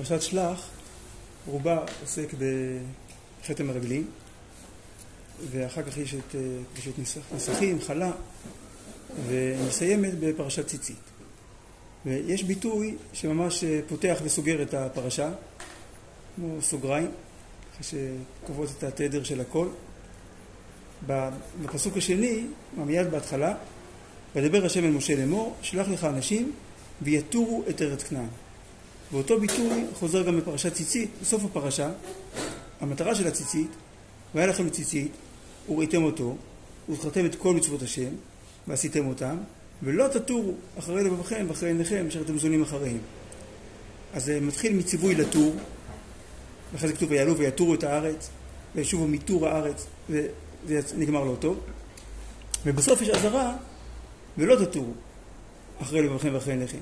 פרשת שלח, רובה עוסק בחטא המרגלים, ואחר כך יש את פרשת נסחים, חלה, ומסיימת בפרשת ציצית. ויש ביטוי שממש פותח וסוגר את הפרשה, כמו סוגריים, אחרי שקובעות את התדר של הכל. בפסוק השני, מיד בהתחלה, וידבר השם אל משה לאמור, שלח לך אנשים ויתורו את ארץ כנען. ואותו ביטוי חוזר גם בפרשת ציצית, בסוף הפרשה, המטרה של הציצית, והיה לכם ציצית, וראיתם אותו, וזכרתם את כל מצוות השם, ועשיתם אותם, ולא תטורו אחרי לבבכם ואחרי עיניכם, אשר אתם זונים אחריהם. אז זה מתחיל מציווי לטור, ואחרי זה כתוב ויעלו ויתורו את הארץ, וישובו מתור הארץ, וזה נגמר לא טוב. ובסוף יש אזהרה, ולא תטורו אחרי לבבכם ואחרי עיניכם.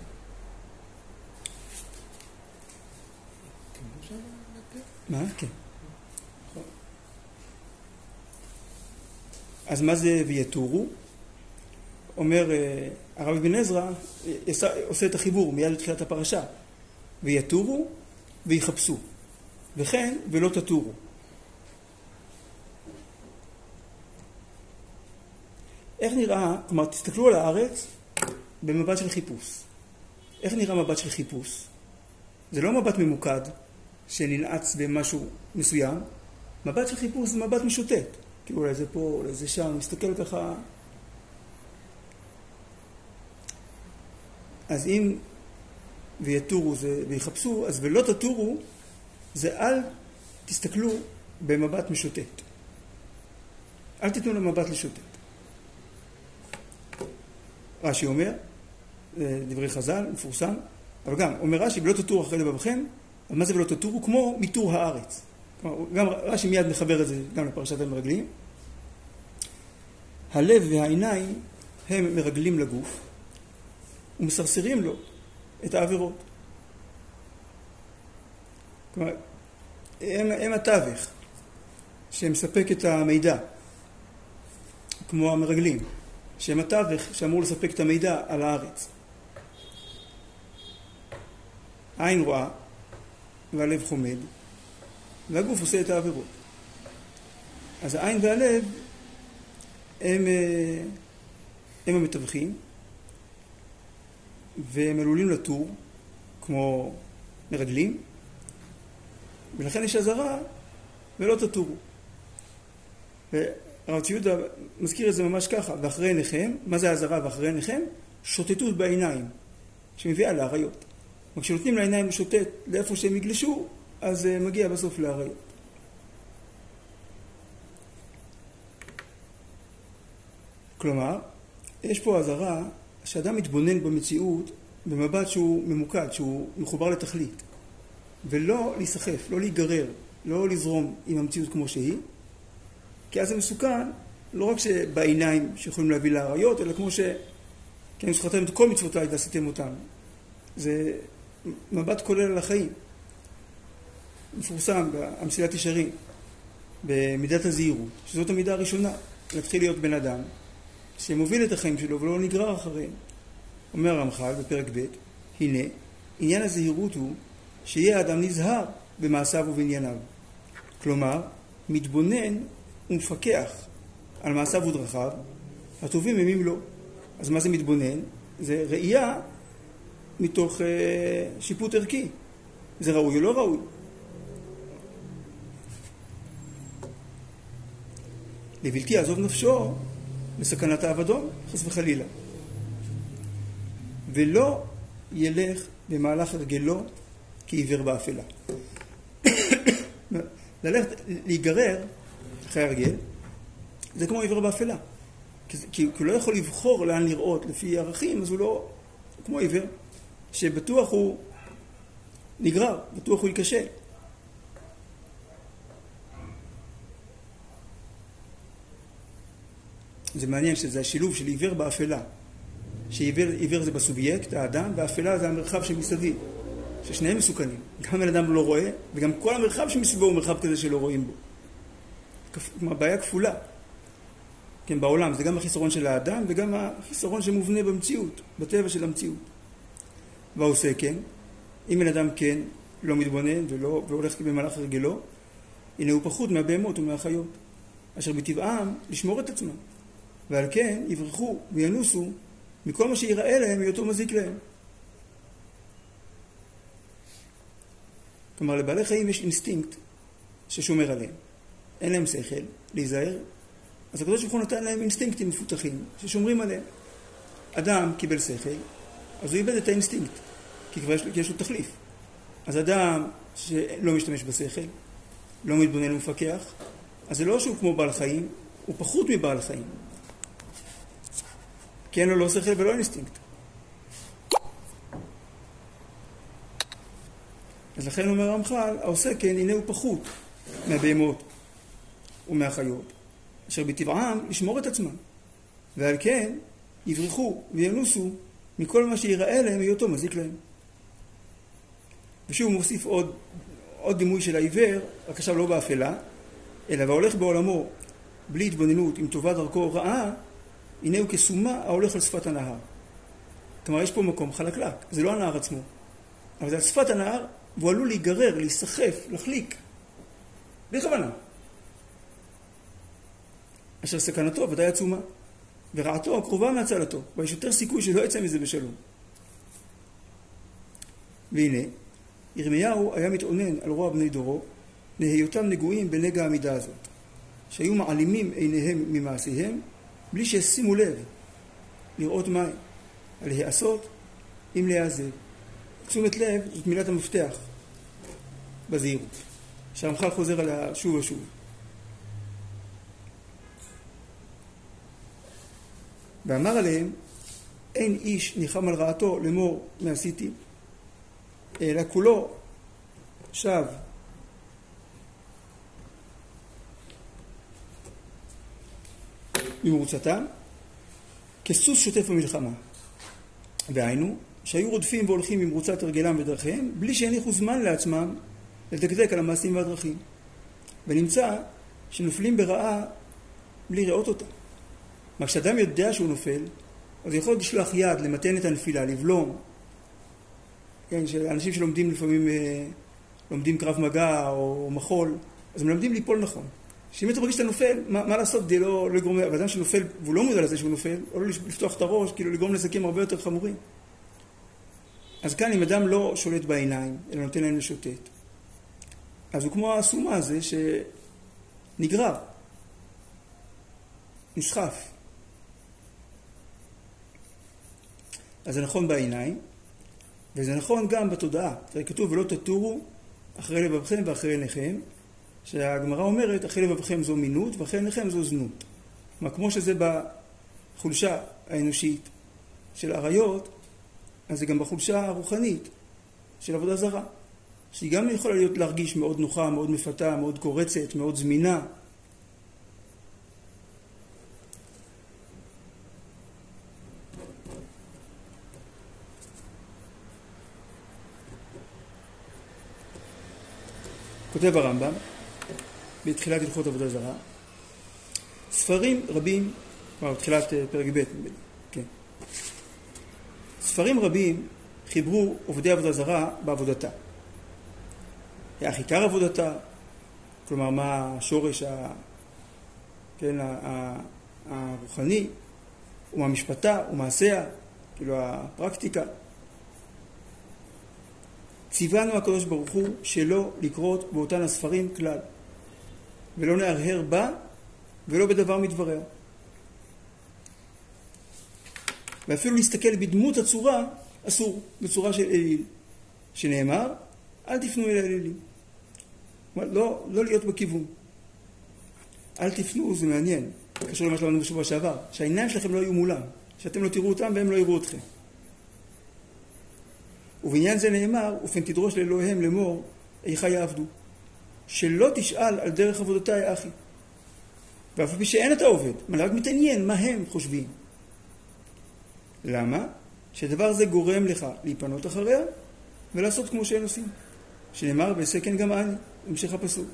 מה? כן. אז מה זה ויתורו? אומר אה, הרב אבן עזרא, אה, עושה את החיבור מיד לתחילת הפרשה. ויתורו ויחפשו. וכן ולא תטורו. איך נראה, כלומר תסתכלו על הארץ במבט של חיפוש. איך נראה מבט של חיפוש? זה לא מבט ממוקד שננעץ במשהו מסוים, מבט של חיפוש זה מבט משוטט. כאילו אולי זה פה, אולי זה שם, מסתכל ככה. אז אם ויתורו זה, ויחפשו, אז ולא תטורו זה אל תסתכלו במבט משוטט. אל תיתנו למבט לשוטט. רש"י אומר, דברי חז"ל, מפורסם, אבל גם, אומר רש"י, ולא תטורו אחרי לבבכם, מה זה ולא תטורו? כמו מיתור הארץ. גם רש"י מיד מחבר את זה גם לפרשת המרגלים. הלב והעיניים הם מרגלים לגוף ומסרסרים לו את העבירות. כלומר, הם, הם התווך שמספק את המידע, כמו המרגלים, שהם התווך שאמור לספק את המידע על הארץ. עין רואה והלב חומד, והגוף עושה את העבירות. אז העין והלב הם, אה, הם המתווכים, והם עלולים לטור, כמו מרגלים, ולכן יש אזהרה, ולא תטורו. והרב צבי יהודה מזכיר את זה ממש ככה, ואחרי עיניכם, מה זה האזהרה ואחרי עיניכם? שוטטות בעיניים, שמביאה לאריות. כשנותנים לעיניים לשוטט לאיפה שהם יגלשו, אז זה מגיע בסוף לאריות. כלומר, יש פה אזהרה שאדם מתבונן במציאות במבט שהוא ממוקד, שהוא מחובר לתכלית, ולא להיסחף, לא להיגרר, לא לזרום עם המציאות כמו שהיא, כי אז זה מסוכן, לא רק שבעיניים שיכולים להביא לאריות, אלא כמו ש... כן, זכרתם את כל מצוותיי ועשיתם אותם. זה מבט כולל על החיים. מפורסם במסילת ישרים, במידת הזהירות, שזאת המידה הראשונה, להתחיל להיות בן אדם שמוביל את החיים שלו ולא נגרר אחריהם. אומר הרמח"ל בפרק ב', הנה, עניין הזהירות הוא שיהיה האדם נזהר במעשיו ובענייניו. כלומר, מתבונן ומפקח על מעשיו ודרכיו, הטובים הם אם לא. אז מה זה מתבונן? זה ראייה מתוך uh, שיפוט ערכי. זה ראוי או לא ראוי. לבלתי יעזוב נפשו בסכנת האבדון, חס וחלילה. ולא ילך במהלך הרגלו כעיוור באפלה. ללכת, להיגרר אחרי הרגל, זה כמו עיוור באפלה. כי, הוא לא יכול לבחור לאן לראות לפי ערכים, אז הוא לא... כמו עיוור, שבטוח הוא נגרר, בטוח הוא ייכשל. זה מעניין שזה השילוב של עיוור באפלה. שעיוור זה בסובייקט, האדם, ואפלה זה המרחב שמסביב. ששניהם מסוכנים. גם בן אדם לא רואה, וגם כל המרחב שמסביבו הוא מרחב כזה שלא רואים בו. כלומר, בעיה כפולה. כן, בעולם. זה גם החיסרון של האדם וגם החיסרון שמובנה במציאות, בטבע של המציאות. והעושה כן, אם בן אדם כן לא מתבונן ולא, והולך במהלך הרגלו, הנה הוא פחות מהבהמות ומהחיות, אשר בטבעם לשמור את עצמם, ועל כן יברחו וינוסו מכל מה שיראה להם היותו מזיק להם. כלומר, לבעלי חיים יש אינסטינקט ששומר עליהם. אין להם שכל, להיזהר, אז הקדוש ברוך הוא נתן להם אינסטינקטים מפותחים ששומרים עליהם. אדם קיבל שכל, אז הוא איבד את האינסטינקט, כי כבר יש, יש לו תחליף. אז אדם שלא משתמש בשכל, לא מתבונן ומפקח, אז זה לא שהוא כמו בעל חיים, הוא פחות מבעל חיים. כי אין לו לא שכל ולא אינסטינקט. אז לכן אומר רמח"ל, העושה כן, הנה הוא פחות מהבהמות ומהחיות, אשר בטבעם לשמור את עצמם, ועל כן יברחו וינוסו מכל מה שיראה להם היותו מזיק להם. ושוב מוסיף עוד, עוד דימוי של העיוור, רק עכשיו לא באפלה, אלא והולך בעולמו בלי התבוננות, אם טובה דרכו או רעה, הנה הוא כסומה ההולך על שפת הנהר. כלומר, יש פה מקום חלקלק, זה לא הנהר עצמו, אבל זה על שפת הנהר, והוא עלול להיגרר, להיסחף, להחליק, בלי כוונה. אשר סכנתו ודאי עצומה, ורעתו קרובה מהצלתו, ויש יותר סיכוי שלא יצא מזה בשלום. והנה, ירמיהו היה מתאונן על רוע בני דורו, להיותם נגועים בנגע המידה הזאת, שהיו מעלימים עיניהם ממעשיהם, בלי שישימו לב לראות מים, על להיעשות אם להיעזב. תשומת לב זאת מילת המפתח בזהירות, שהרמח"ל חוזר עליה שוב ושוב. ואמר עליהם, אין איש ניחם על רעתו לאמור מעשיתי, אלא כולו שב ממרוצתם, כסוס שוטף במלחמה. והיינו, שהיו רודפים והולכים במרוצת הרגלם ודרכיהם, בלי שהניחו זמן לעצמם לדקדק על המעשים והדרכים. ונמצא שנופלים ברעה בלי לראות אותה. כלומר, כשאדם יודע שהוא נופל, אז הוא יכול לשלוח יד, למתן את הנפילה, לבלום. כן, אנשים שלומדים לפעמים, אה, לומדים קרב מגע או מחול, אז הם מלמדים ליפול נכון. שאם אתה מרגיש שאתה נופל, מה, מה לעשות כדי לא, לא לגרום, אדם שנופל והוא לא מודע לזה שהוא נופל, או לא לפתוח את הראש, כאילו לגרום נזקים הרבה יותר חמורים. אז כאן אם אדם לא שולט בעיניים, אלא נותן להם לשוטט, אז הוא כמו הסומה הזה שנגרר, נסחף. אז זה נכון בעיניים, וזה נכון גם בתודעה. זה כתוב ולא תטורו אחרי לבבכם ואחרי עיניכם, שהגמרא אומרת, אחרי לבבכם זו מינות ואחרי עיניכם זו זנות. כלומר, כמו שזה בחולשה האנושית של עריות, אז זה גם בחולשה הרוחנית של עבודה זרה. שהיא גם יכולה להיות להרגיש מאוד נוחה, מאוד מפתה, מאוד קורצת, מאוד זמינה, כותב הרמב"ם, בתחילת הלכות עבודה זרה, ספרים רבים, כלומר בתחילת אה, פרק ב', כן. ספרים רבים חיברו עובדי עבודה זרה בעבודתה. איך עיקר עבודתה, כלומר מה השורש ה, כן, הרוחני, ומה משפטה ומעשיה, כאילו הפרקטיקה. ציוונו הקדוש ברוך הוא שלא לקרות באותן הספרים כלל, ולא נהרהר בה ולא בדבר מדבריה. ואפילו להסתכל בדמות הצורה אסור, בצורה של אליל, שנאמר, אל תפנו אל האלילים. לא, לא להיות בכיוון. אל תפנו, זה מעניין, קשור למה שלמדנו בשבוע שעבר, שהעיניים שלכם לא יהיו מולם, שאתם לא תראו אותם והם לא יראו אתכם. ובעניין זה נאמר, ופן תדרוש לאלוהיהם לאמור, איכה יעבדו. שלא תשאל על דרך עבודותיי אחי. ואף פי שאין אתה עובד, מה רק מתעניין מה הם חושבים. למה? שדבר זה גורם לך להיפנות אחריה ולעשות כמו שהם עושים. שנאמר, ועשה כן גם אני, המשך הפסוק.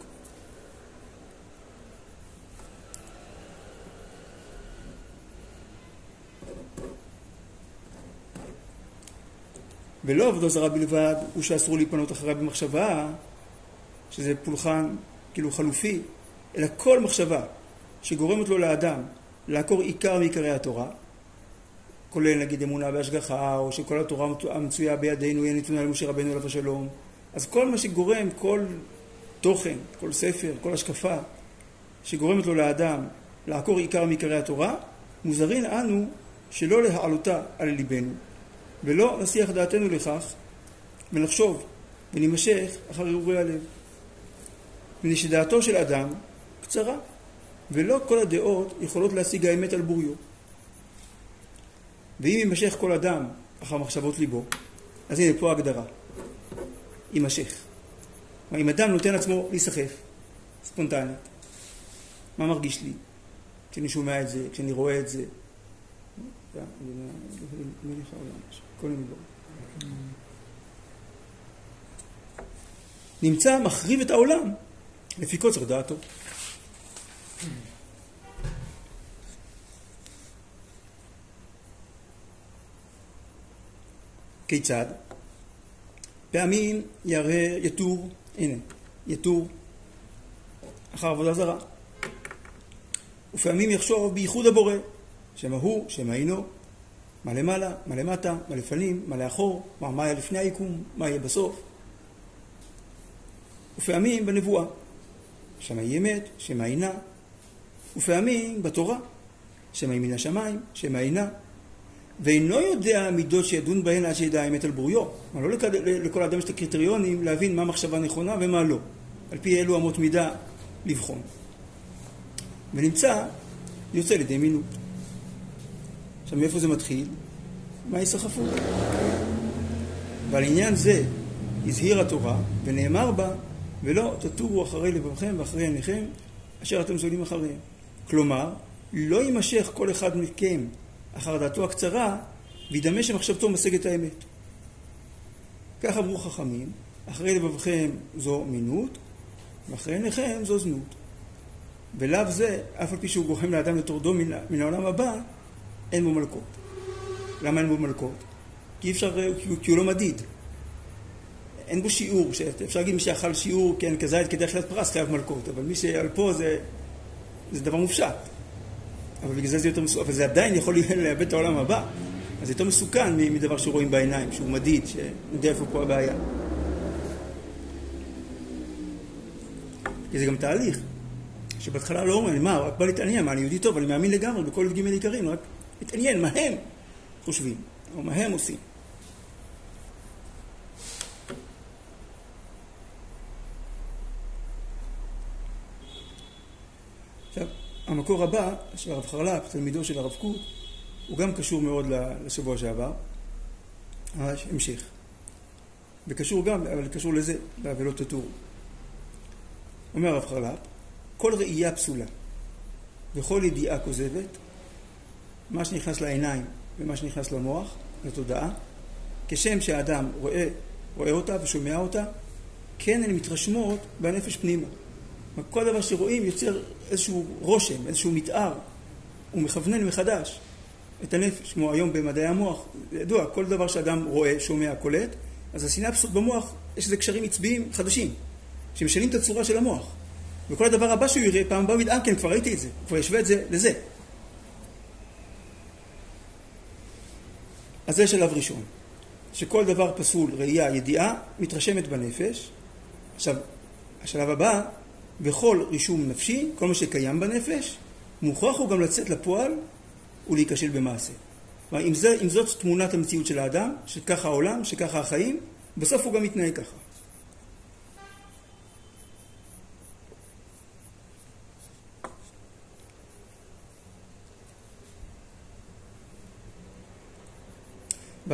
ולא עבודה זרה בלבד, הוא שאסור להיפנות אחריה במחשבה, שזה פולחן כאילו חלופי, אלא כל מחשבה שגורמת לו לאדם לעקור עיקר מעיקרי התורה, כולל נגיד אמונה בהשגחה, או שכל התורה המצויה בידינו היא נתונה למשה רבנו עליו השלום, אז כל מה שגורם, כל תוכן, כל ספר, כל השקפה שגורמת לו לאדם לעקור עיקר מעיקרי התורה, מוזרין אנו שלא להעלותה על ליבנו, ולא נסיח דעתנו לכך, ונחשוב ונימשך אחר הרהורי הלב. מפני שדעתו של אדם קצרה, ולא כל הדעות יכולות להשיג האמת על בוריו. ואם יימשך כל אדם אחר מחשבות ליבו, אז הנה פה ההגדרה, יימשך. כלומר, אם אדם נותן לעצמו להיסחף, ספונטנית, מה מרגיש לי כשאני שומע את זה, כשאני רואה את זה? נמצא מחריב את העולם לפי קוצר דעתו. כיצד? פעמים ירא יתור, הנה, יתור אחר עבודה זרה. ופעמים יחשוב בייחוד הבורא, שמא הוא, שמא אינו, מה למעלה, מה למטה, מה לפנים, מה לאחור, מה, מה היה לפני היקום, מה יהיה בסוף. ופעמים בנבואה, שמא היא אמת, שמא אינה, ופעמים בתורה, שמא היא מן השמיים, שמא אינה, ואינו יודע מידות שידון בהן עד שידע האמת על בוריו. כלומר, לא לכל אדם יש את הקריטריונים להבין מה מחשבה נכונה ומה לא. על פי אלו אמות מידה לבחון. ונמצא, יוצא לידי מינות. עכשיו, מאיפה זה מתחיל? מההיסחפות. ועל עניין זה הזהיר התורה, ונאמר בה, ולא תטורו אחרי לבבכם ואחרי עיניכם, אשר אתם זולים אחריהם. כלומר, לא יימשך כל אחד מכם אחר דעתו הקצרה, וידמה שמחשבתו משגת האמת. כך אמרו חכמים, אחרי לבבכם זו מינות, ואחרי עיניכם זו זנות. ולאו זה, אף על פי שהוא גורם לאדם לטורדו מן, מן העולם הבא, אין בו מלכות. למה אין בו מלכות? כי אפשר, כי הוא לא מדיד. אין בו שיעור, אפשר להגיד מי שאכל שיעור, כן, כזית כדי אכילת פרס חייב מלכות, אבל מי שעל פה זה, זה דבר מופשט. אבל בגלל זה זה יותר מסוכן, אבל זה עדיין יכול לאבד את העולם הבא. אז זה יותר מסוכן מדבר שרואים בעיניים, שהוא מדיד, שיודע איפה פה הבעיה. כי זה גם תהליך, שבהתחלה לא אומרים, מה, רק בא להתעניין, מה, אני יהודי טוב, אני מאמין לגמרי בכל י"ג עיקרים, רק להתעניין מה הם חושבים, או מה הם עושים. עכשיו, המקור הבא, של הרב חרל"פ, תלמידו של הרב קוק, הוא גם קשור מאוד לשבוע שעבר, ממש המשך. וקשור גם, אבל קשור לזה, ולא תטורו. אומר הרב חרל"פ, כל ראייה פסולה וכל ידיעה כוזבת, מה שנכנס לעיניים ומה שנכנס למוח, לתודעה, כשם שהאדם רואה, רואה אותה ושומע אותה, כן הן מתרשמות בנפש פנימה. כל דבר שרואים יוצר איזשהו רושם, איזשהו מתאר, הוא מכוונן מחדש את הנפש, כמו היום במדעי המוח, ידוע, כל דבר שאדם רואה, שומע, קולט, אז הסינפסות במוח, יש איזה קשרים עצביים חדשים, שמשנים את הצורה של המוח. וכל הדבר הבא שהוא יראה, פעם הבאה הוא ידע, אה, כן, כבר ראיתי את זה, כבר ישווה את זה לזה. אז זה שלב ראשון, שכל דבר פסול, ראייה, ידיעה, מתרשמת בנפש. עכשיו, השלב הבא, בכל רישום נפשי, כל מה שקיים בנפש, מוכרח הוא גם לצאת לפועל ולהיכשל במעשה. כלומר, אם, זה, אם זאת תמונת המציאות של האדם, שככה העולם, שככה החיים, בסוף הוא גם מתנהג ככה.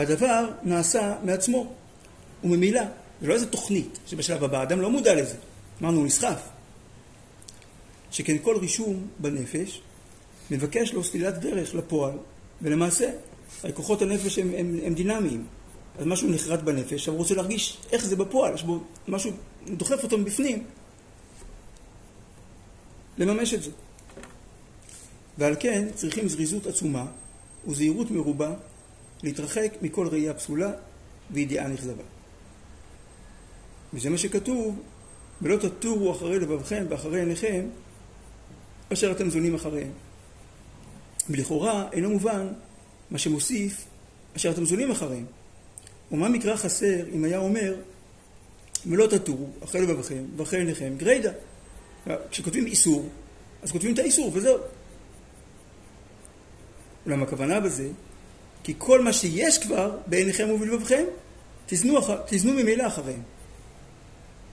והדבר נעשה מעצמו, וממילא, זה לא איזה תוכנית שבשלב הבא, האדם לא מודע לזה, אמרנו, הוא נסחף. שכן כל רישום בנפש מבקש לו סלילת דרך לפועל, ולמעשה, כוחות הנפש הם, הם, הם דינמיים. אז משהו נחרט בנפש, עכשיו הוא רוצה להרגיש איך זה בפועל, יש בו משהו, דוחף אותו מבפנים, לממש את זה. ועל כן צריכים זריזות עצומה וזהירות מרובה להתרחק מכל ראייה פסולה וידיעה נכזבה. וזה מה שכתוב, ולא תטורו אחרי לבבכם ואחרי עיניכם, אשר אתם זונים אחריהם. ולכאורה אינו מובן מה שמוסיף אשר אתם זונים אחריהם. ומה מקרא חסר אם היה אומר ולא תטורו אחרי לבבכם ואחרי עיניכם גריידא. כשכותבים איסור, אז כותבים את האיסור וזהו. אולם הכוונה בזה, כי כל מה שיש כבר בעיניכם ובלבבכם, תזנו, תזנו ממילא אחריהם.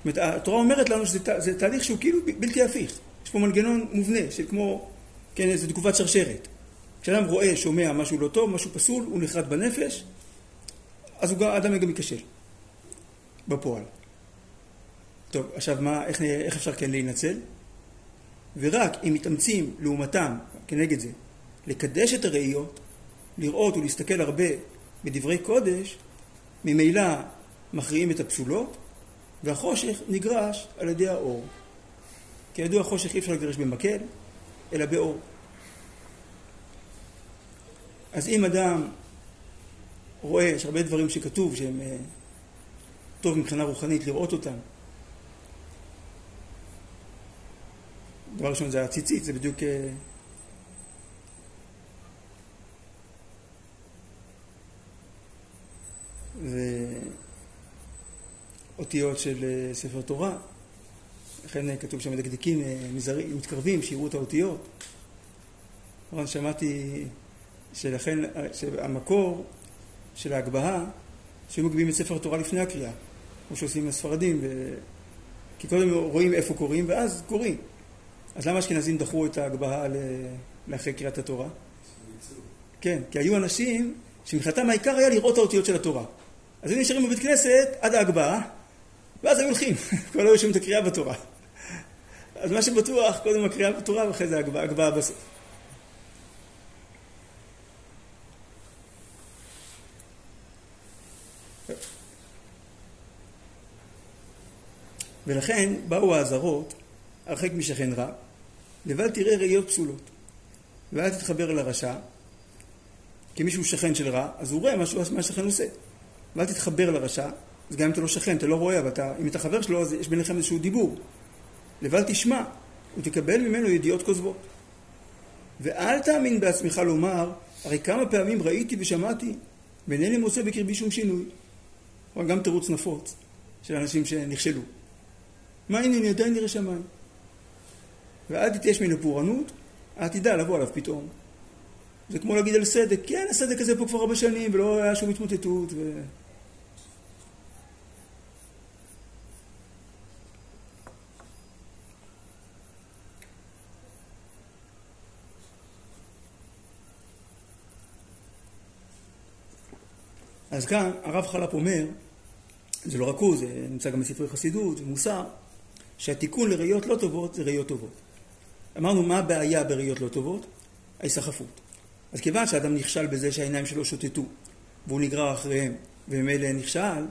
זאת אומרת, התורה אומרת לנו שזה תהליך שהוא כאילו בלתי הפיך. יש פה מנגנון מובנה של כמו, כן, איזו תגובת שרשרת. כשאדם רואה, שומע משהו לא טוב, משהו פסול, הוא נחרט בנפש, אז הוא גם, האדם גם ייכשל בפועל. טוב, עכשיו מה, איך, איך אפשר כן להינצל? ורק אם מתאמצים לעומתם, כנגד זה, לקדש את הראיות, לראות ולהסתכל הרבה בדברי קודש, ממילא מכריעים את הפסולות, והחושך נגרש על ידי האור. כידוע, חושך אי אפשר לגרש במקל, אלא באור. אז אם אדם רואה, יש הרבה דברים שכתוב שהם אה, טוב מבחינה רוחנית לראות אותם. דבר ראשון זה הציצית, זה בדיוק... אה, זה אותיות של אה, ספר תורה, לכן כתוב שם מדקדקים, מזרים, מתקרבים, שיראו את האותיות. נכון, שמעתי שלכן, שהמקור של ההגבהה, שהיו מגביהים את ספר התורה לפני הקריאה, כמו שעושים הספרדים, ו... כי קודם רואים איפה קוראים, ואז קוראים. אז למה אשכנזים דחו את ההגבהה לאחרי קריאת התורה? כן, כי היו אנשים שמבחינתם העיקר היה לראות האותיות של התורה. אז היו נשארים בבית כנסת עד ההגבהה, ואז היו הולכים, כבר לא היו שומעים את הקריאה בתורה. אז מה שבטוח, קודם הקריאה בתורה ואחרי זה ההגבהה בסוף. ולכן באו האזהרות, הרחק משכן רע, לבד תראה ראיות פסולות. ואל תתחבר אל הרשע, כי מישהו שכן של רע, אז הוא רואה מה שהשכן עושה. ואל תתחבר לרשע, אז גם אם אתה לא שכן, אתה לא רואה, אבל אתה, אם אתה חבר שלו, אז יש ביניכם איזשהו דיבור. לבל תשמע, ותקבל ממנו ידיעות כוזבות. ואל תאמין בעצמך לומר, הרי כמה פעמים ראיתי ושמעתי, ואינני מוצא בקרבי שום שינוי. גם תירוץ נפוץ של אנשים שנכשלו. מה ענייני עדיין נראה שמיים. ואל תתייש מן הפורענות, אל תדע לבוא עליו פתאום. זה כמו להגיד על סדק, כן, הסדק הזה פה כבר הרבה שנים ולא היה שום התמוטטות. ו... אז כאן הרב חלפ אומר, זה לא רק הוא, זה נמצא גם בספרי חסידות ומוסר, שהתיקון לראיות לא טובות זה ראיות טובות. אמרנו מה הבעיה בראיות לא טובות? ההיסחפות. אז כיוון שאדם נכשל בזה שהעיניים שלו שוטטו והוא נגרר אחריהם וממילא נכשל,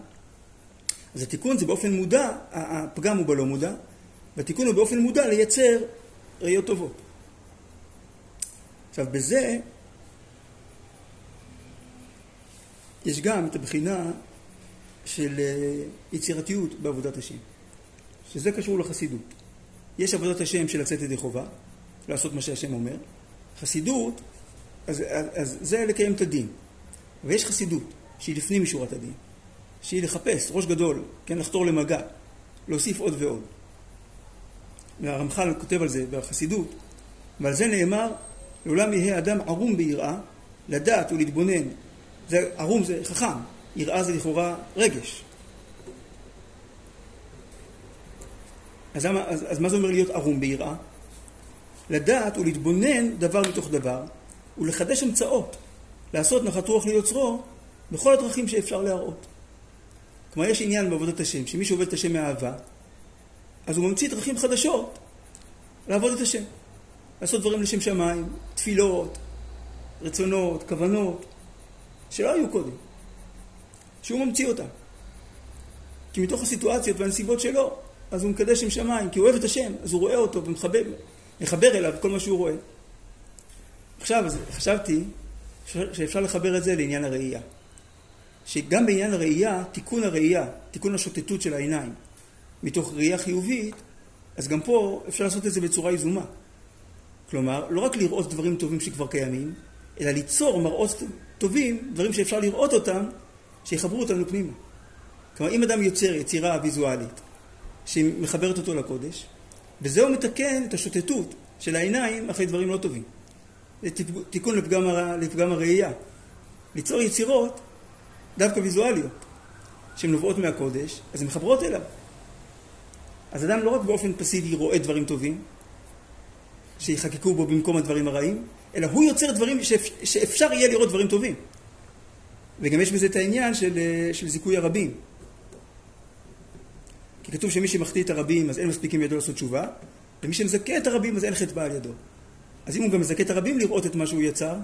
אז התיקון זה באופן מודע, הפגם הוא בלא מודע, והתיקון הוא באופן מודע לייצר ראיות טובות. עכשיו בזה יש גם את הבחינה של אה, יצירתיות בעבודת השם. שזה קשור לחסידות. יש עבודת השם של לצאת ידי חובה, לעשות מה שהשם אומר. חסידות, אז, אז, אז זה לקיים את הדין. ויש חסידות, שהיא לפנים משורת הדין. שהיא לחפש, ראש גדול, כן, לחתור למגע, להוסיף עוד ועוד. והרמח"ל כותב על זה בחסידות, ועל זה נאמר, לעולם יהא אדם ערום ביראה, לדעת ולהתבונן. זה, ערום זה חכם, יראה זה לכאורה רגש. אז, אז, אז מה זה אומר להיות ערום ביראה? לדעת ולהתבונן דבר מתוך דבר ולחדש המצאות, לעשות נחת רוח ליוצרו בכל הדרכים שאפשר להראות. כלומר יש עניין בעבודת השם, שמי שעובד את השם מאהבה, אז הוא ממציא דרכים חדשות לעבוד את השם. לעשות דברים לשם שמיים, תפילות, רצונות, כוונות, שלא היו קודם. שהוא ממציא אותם. כי מתוך הסיטואציות והנסיבות שלו, אז הוא מקדש עם שמיים, כי הוא אוהב את השם, אז הוא רואה אותו ומחבר אליו כל מה שהוא רואה. עכשיו, חשבתי שאפשר לחבר את זה לעניין הראייה. שגם בעניין הראייה, תיקון הראייה, תיקון השוטטות של העיניים, מתוך ראייה חיובית, אז גם פה אפשר לעשות את זה בצורה יזומה. כלומר, לא רק לראות דברים טובים שכבר קיימים, אלא ליצור מראות טובים, דברים שאפשר לראות אותם, שיחברו אותנו פנימה. כלומר, אם אדם יוצר יצירה ויזואלית, שמחברת אותו לקודש, וזהו מתקן את השוטטות של העיניים אחרי דברים לא טובים. זה תיקון לפגם, הר... לפגם הראייה. ליצור יצירות דווקא ויזואליות, שהן נובעות מהקודש, אז הן מחברות אליו. אז אדם לא רק באופן פסיבי רואה דברים טובים, שיחקקו בו במקום הדברים הרעים, אלא הוא יוצר דברים שאפשר יהיה לראות דברים טובים. וגם יש בזה את העניין של, של זיכוי הרבים. כי כתוב שמי שמחטיא את הרבים אז אין מספיק עם ידו לעשות תשובה, ומי שמזכה את הרבים אז אין חטא על ידו. אז אם הוא גם מזכה את הרבים לראות את מה שהוא יצר,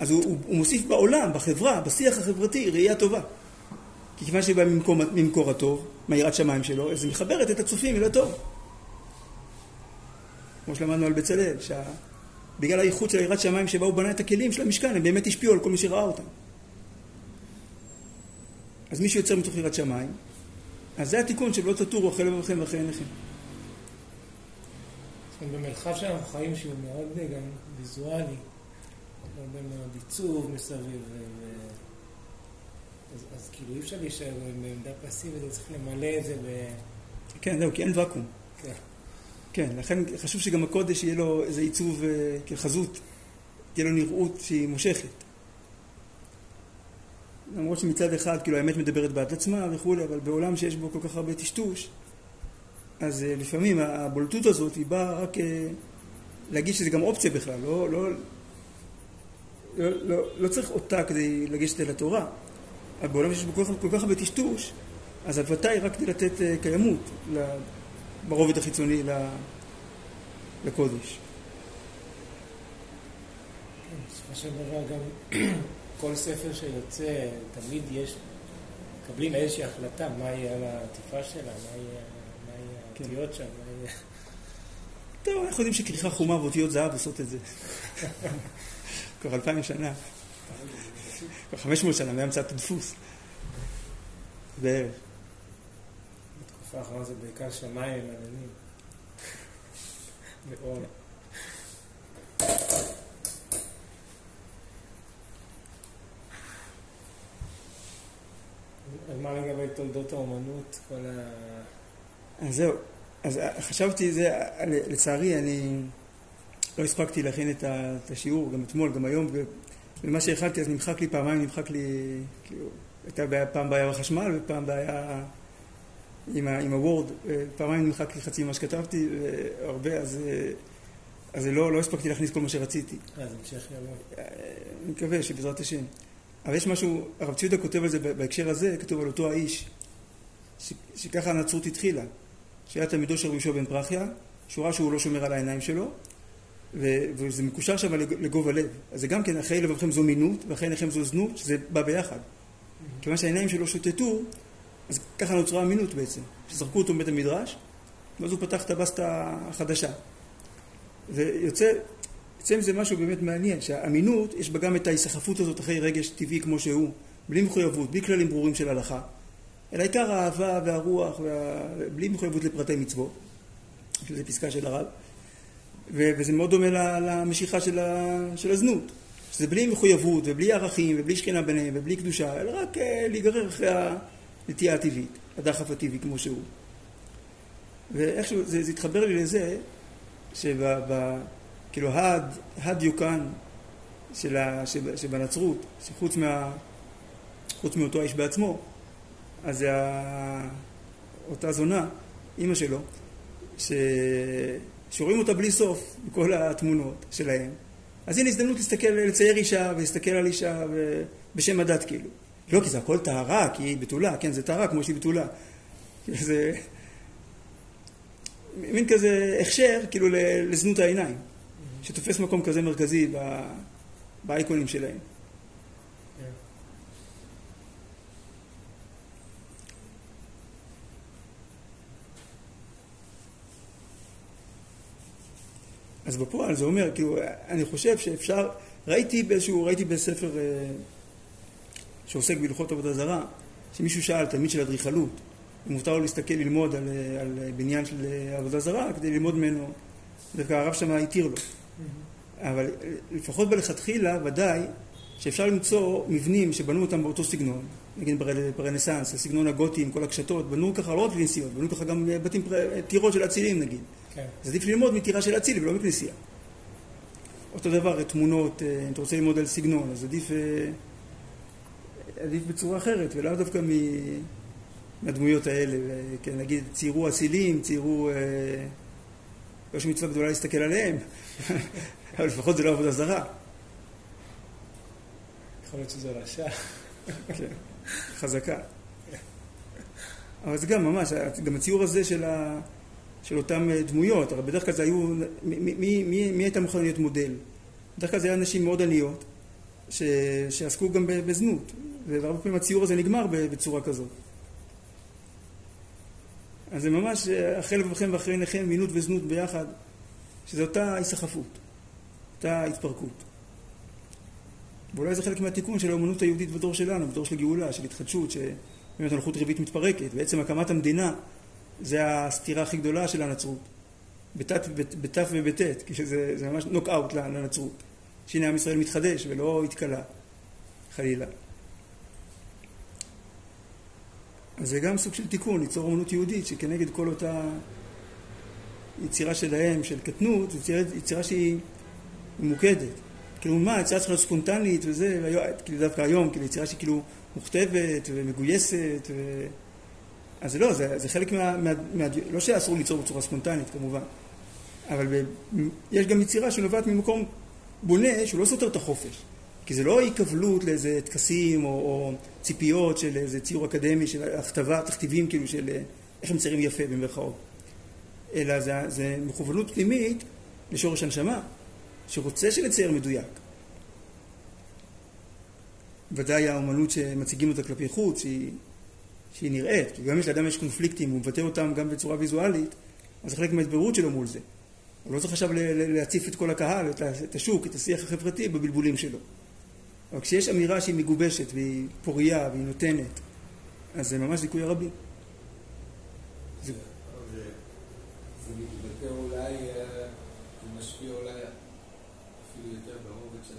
אז הוא, הוא, הוא מוסיף בעולם, בחברה, בשיח החברתי, ראייה טובה. כי כיוון שבא ממקור, ממקור הטוב, מהיראת שמיים שלו, אז היא מחברת את הצופים אל הטוב. כמו שלמדנו על בצלאל, שבגלל האיכות של היראת שמיים שבה הוא בנה את הכלים של המשכן, הם באמת השפיעו על כל מי שראה אותם. אז מי שיוצר מתוך יראת שמיים, אז זה התיקון של לא תטורו אחרי לבבכם ואחרי עיניכם. במרחב שאנחנו חיים שהוא מאוד גם ויזואלי, הרבה מאוד עיצוב מסביב, ו... אז, אז כאילו אי אפשר להישאר בעמדה פסיבית, צריך למלא את זה ב... כן, זהו, כי אין ואקום. כן. כן, לכן חשוב שגם הקודש יהיה לו איזה עיצוב אה, כחזות, תהיה לו נראות שהיא מושכת. למרות שמצד אחד, כאילו האמת מדברת בעד עצמה וכולי, אבל בעולם שיש בו כל כך הרבה טשטוש, אז אה, לפעמים הבולטות הזאת היא באה רק אה, להגיד שזה גם אופציה בכלל, לא, לא, לא, לא, לא צריך אותה כדי לגשת אל התורה. אבל בעולם שיש בו כל, כל כך הרבה טשטוש, אז הבטה היא רק כדי לתת uh, קיימות ברובד החיצוני לקודש. בסופו של דבר גם כל ספר שיוצא, תמיד יש, מקבלים איזושהי החלטה מה יהיה על העטיפה שלה, מה יהיה. האותיות שם, מה יהיה... טוב, אנחנו יודעים שכריכה חומה ואותיות זהב עושות את זה. כבר אלפיים שנה. כבר חמש מאות שנה מהמצאת הדפוס. בערך. בתקופה האחרונה זה בעיקר שמיים עם עננים. ואור. מה לגבי תולדות האומנות, כל ה... אז זהו, אז חשבתי, זה, לצערי, אני לא הספקתי להכין את השיעור, גם אתמול, גם היום, ומה שהכנתי אז נמחק לי פעמיים, נמחק לי, כאילו, הייתה פעם בעיה בחשמל ופעם בעיה עם, עם הוורד, פעמיים נמחק לי חצי ממה שכתבתי, הרבה, אז, אז לא, לא הספקתי להכניס כל מה שרציתי. אז המשך יבוא. אני מקווה שבעזרת השם. אבל יש משהו, הרב ציודה כותב על זה בהקשר הזה, כתוב על אותו האיש, ש, שככה הנצרות התחילה, שהיה תלמידו של רבי יהושע בן פרחיה, שהוא ראה שהוא לא שומר על העיניים שלו, ו, וזה מקושר שם לגובה לב. אז זה גם כן, אחרי לבבכם זו מינות, ואחרי עיניכם זו זנות, שזה בא ביחד. כיוון שהעיניים שלו שוטטו, אז ככה נוצרה אמינות בעצם. שזרקו אותו מבית המדרש, ואז הוא פתח את הבסטה החדשה. ויוצא, יוצא מזה משהו באמת מעניין, שהאמינות, יש בה גם את ההיסחפות הזאת אחרי רגש טבעי כמו שהוא, בלי מחויבות, בלי כללים ברורים של הלכה, אלא עיקר האהבה והרוח, וה... בלי מחויבות לפרטי מצוות, שזו פסקה של הרב, ו... וזה מאוד דומה למשיכה של, ה... של הזנות, שזה בלי מחויבות ובלי ערכים ובלי שכינה ביניהם ובלי קדושה, אלא רק אה, להיגרר אחרי הנטייה הטבעית, הדחף הטבעי כמו שהוא. ואיכשהו זה, זה התחבר לי לזה, שב... כאילו הדיוקן של ה, שבנצרות, שחוץ מה, מאותו האיש בעצמו, אז זה אותה זונה, אימא שלו, ש, שרואים אותה בלי סוף בכל התמונות שלהם. אז הנה הזדמנות להסתכל, לצייר אישה ולהסתכל על אישה בשם הדת כאילו. לא, כי זה הכל טהרה, כי היא בתולה, כן, זה טהרה כמו שהיא בתולה. זה מין כזה הכשר כאילו לזנות העיניים. שתופס מקום כזה מרכזי באייקונים שלהם. אז בפועל זה אומר, כאילו, אני חושב שאפשר, ראיתי באיזשהו, ראיתי בספר שעוסק בהלכות עבודה זרה, שמישהו שאל, תלמיד של אדריכלות, אם מותר לו להסתכל, ללמוד על, על בניין של עבודה זרה, כדי ללמוד ממנו, דווקא הרב שם התיר לו. אבל לפחות בלכתחילה, ודאי, שאפשר למצוא מבנים שבנו אותם באותו סגנון, נגיד ברנסאנס, הסגנון הגותי עם כל הקשתות, בנו ככה לא רק כנסיות, בנו ככה גם בתים, טירות של אצילים נגיד. כן. אז עדיף ללמוד מטירה של אצילי ולא מכנסייה. אותו דבר, תמונות, אה, אם אתה רוצה ללמוד על סגנון, אז עדיף, אה, עדיף בצורה אחרת, ולאו דווקא מהדמויות האלה. כן, נגיד, ציירו אצילים, ציירו... אה, לא יש מצווה גדולה להסתכל עליהם, אבל לפחות זה לא עבודה זרה. יכול להיות שזה רשע. כן, חזקה. אבל זה גם ממש, גם הציור הזה של, ה, של אותן אה, דמויות, הרי בדרך כלל זה היו, מי, מי, מי, מי הייתה מוכנה להיות מודל? בדרך כלל זה היה נשים מאוד עניות, ש, שעסקו גם בזנות, והרבה פעמים הציור הזה נגמר בצורה כזאת. אז זה ממש אה, החל ובכם ואחרי עיניכם, מינות וזנות ביחד, שזה אותה היסחפות, אותה התפרקות. ואולי זה חלק מהתיקון של האומנות היהודית בדור שלנו, בדור של גאולה, של התחדשות, שבאמת הלכות ריבית מתפרקת. בעצם הקמת המדינה זה הסתירה הכי גדולה של הנצרות. בתת ובטית, כשזה ממש נוקאוט לנצרות. שהנה עם ישראל מתחדש ולא התכלה, חלילה. אז זה גם סוג של תיקון, ליצור אמנות יהודית שכנגד כל אותה יצירה שלהם, של קטנות, יצירה, יצירה שהיא ממוקדת. כאילו מה, יצירה צריכה להיות ספונטנית וזה, כאילו דווקא היום, כאילו יצירה שהיא כאילו מוכתבת ומגויסת, ו... אז לא, זה, זה חלק מה, מה, מה... לא שאסור ליצור בצורה ספונטנית כמובן, אבל ב, יש גם יצירה שנובעת ממקום בונה שהוא לא סותר את החופש. כי זה לא היקבלות לאיזה טקסים או, או ציפיות של איזה ציור אקדמי, של הכתבה, תכתיבים כאילו של איך הם מציירים יפה במרכאות. אלא זה, זה מכוונות פנימית לשורש הנשמה, שרוצה שנצייר מדויק. ודאי האומנות שמציגים אותה כלפי חוץ, שהיא, שהיא נראית, כי גם אם לאדם יש קונפליקטים, הוא מבטא אותם גם בצורה ויזואלית, אז זה חלק מההתברות שלו מול זה. הוא לא צריך עכשיו להציף את כל הקהל, את השוק, את השיח החברתי בבלבולים שלו. אבל כשיש אמירה שהיא מגובשת והיא פורייה והיא נותנת, אז זה ממש זיכוי הרבים. זה מתבטא אולי, אה, זה משפיע אולי אפילו יותר ברובד של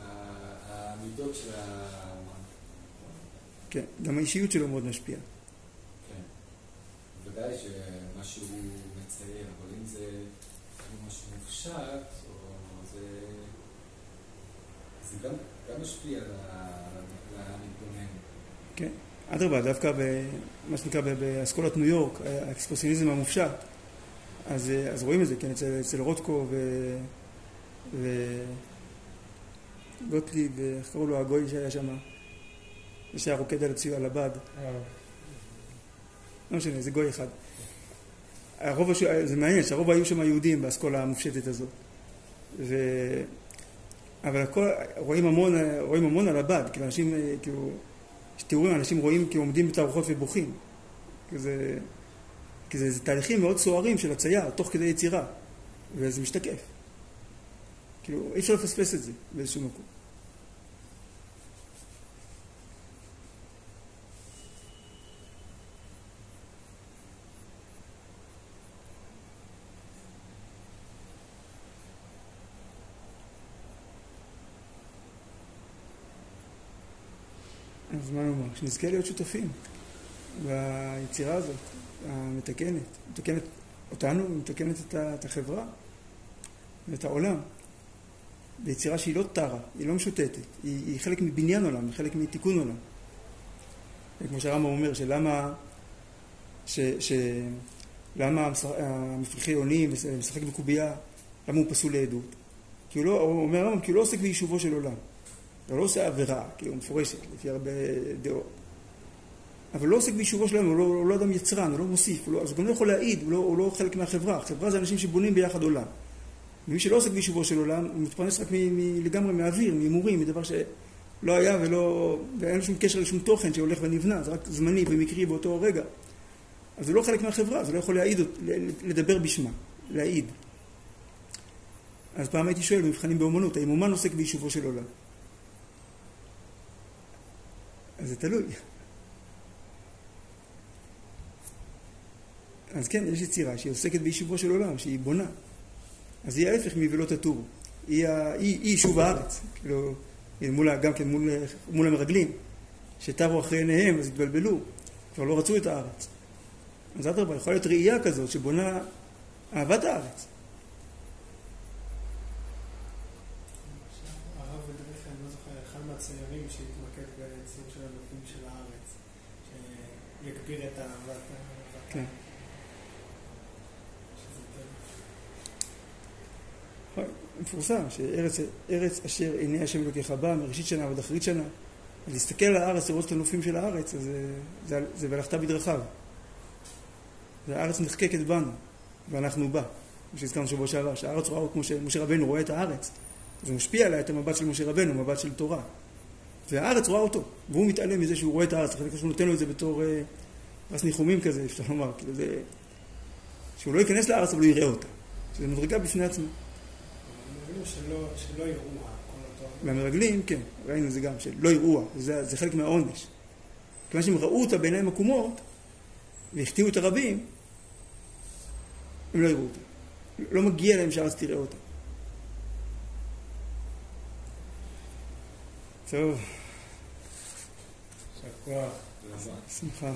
המידות של האמן. כן, גם האישיות שלו מאוד משפיעה. בוודאי שמה שהוא מצייר, אבל אם זה משהו מופשט, או זה... זה גם... גם משפיע על המתבונן. כן, אדרבה, דווקא במה שנקרא באסכולת ניו יורק, האקספרסיוניזם המופשט, אז, אז רואים את זה, כן, אצל, אצל רוטקו ו... וגוטליב, ואיך קראו לו הגוי שהיה שם? זה שהיה רוקד על הבד. לא משנה, זה גוי אחד. הרוב, זה מעניין שהרוב היו שם יהודים באסכולה המופשטת הזאת. ו... אבל הכל, רואים המון, רואים המון על הבד, כאילו אנשים, כאילו, יש תיאורים, אנשים רואים כאילו עומדים בתערוכות ובוכים. כי זה, כי זה, זה תהליכים מאוד סוערים של הצייר, תוך כדי יצירה, וזה משתקף. כאילו, אי אפשר לפספס את זה באיזשהו מקום. אז מה נאמר? שנזכה להיות שותפים ביצירה הזאת, המתקנת. מתקנת אותנו, מתקנת את החברה ואת העולם. ביצירה שהיא לא טרה, היא לא משוטטת, היא, היא חלק מבניין עולם, היא חלק מתיקון עולם. כמו שהרמב"ם אומר, שלמה, ש, ש, למה המפריחי אונים משחק בקובייה, למה הוא פסול לעדות? כי הוא לא, אומר הרמב"ם, כי הוא לא עוסק ביישובו של עולם. הוא לא עושה עבירה, כאילו מפורשת, לפי הרבה דעות. אבל לא עוסק ביישובו שלנו, הוא לא, הוא לא אדם יצרן, הוא לא מוסיף, הוא לא, אז הוא גם לא יכול להעיד, הוא לא, הוא לא חלק מהחברה. החברה זה אנשים שבונים ביחד עולם. ומי שלא עוסק ביישובו של עולם, הוא מתפרנס רק מ, מ, לגמרי מהאוויר, מהימורים, מדבר שלא היה ולא... ואין שום קשר לשום תוכן שהולך ונבנה, זה רק זמני ומקרי באותו רגע. אז הוא לא חלק מהחברה, הוא לא יכול להעיד, לדבר בשמה, להעיד. אז פעם הייתי שואל במבחנים באומנות, האם אומן עוסק ביישובו של עולם? אז זה תלוי. אז כן, יש יצירה שהיא עוסקת ביישובו של עולם, שהיא בונה. אז היא ההפך מ"ולא תטורו". היא, יישוב הארץ, כאילו, מול, גם כן מול, מול המרגלים, שתרו אחרי עיניהם אז התבלבלו, כבר לא רצו את הארץ. אז אדרבה, יכולה להיות ראייה כזאת שבונה אהבת הארץ. הציירים שהתמקד בציור של הנופים של הארץ, שיגביר את אהבת הארץ. כן. מפורסם, שארץ אשר עיני השם אלוקיך בא מראשית שנה ועד אחרית שנה. להסתכל על הארץ, לראות את הנופים של הארץ, אז זה, זה, ולכת בדרכיו. והארץ נחקקת בנו, ואנחנו בה. כמו שהזכרנו שבוע שעבר, שהארץ רואה כמו שמשה רבנו רואה את הארץ. זה משפיע עליה את המבט של משה רבנו, מבט של תורה. והארץ רואה אותו, והוא מתעלם מזה שהוא רואה את הארץ, אחרי שהוא נותן לו את זה בתור אה, פרס ניחומים כזה, אפשר לומר, כאילו זה... שהוא לא ייכנס לארץ אבל הוא יראה אותה, שזה מדרגה בפני עצמו. שלא יראוה. והמרגלים, כן, ראינו את זה גם, שלא יראוה, זה, זה חלק מהעונש. כיוון שהם ראו אותה בעיניים עקומות, והחטיאו את הרבים, הם לא יראו אותה. לא מגיע להם שהארץ תראה אותה. טוב. יישר כוח. שמחה.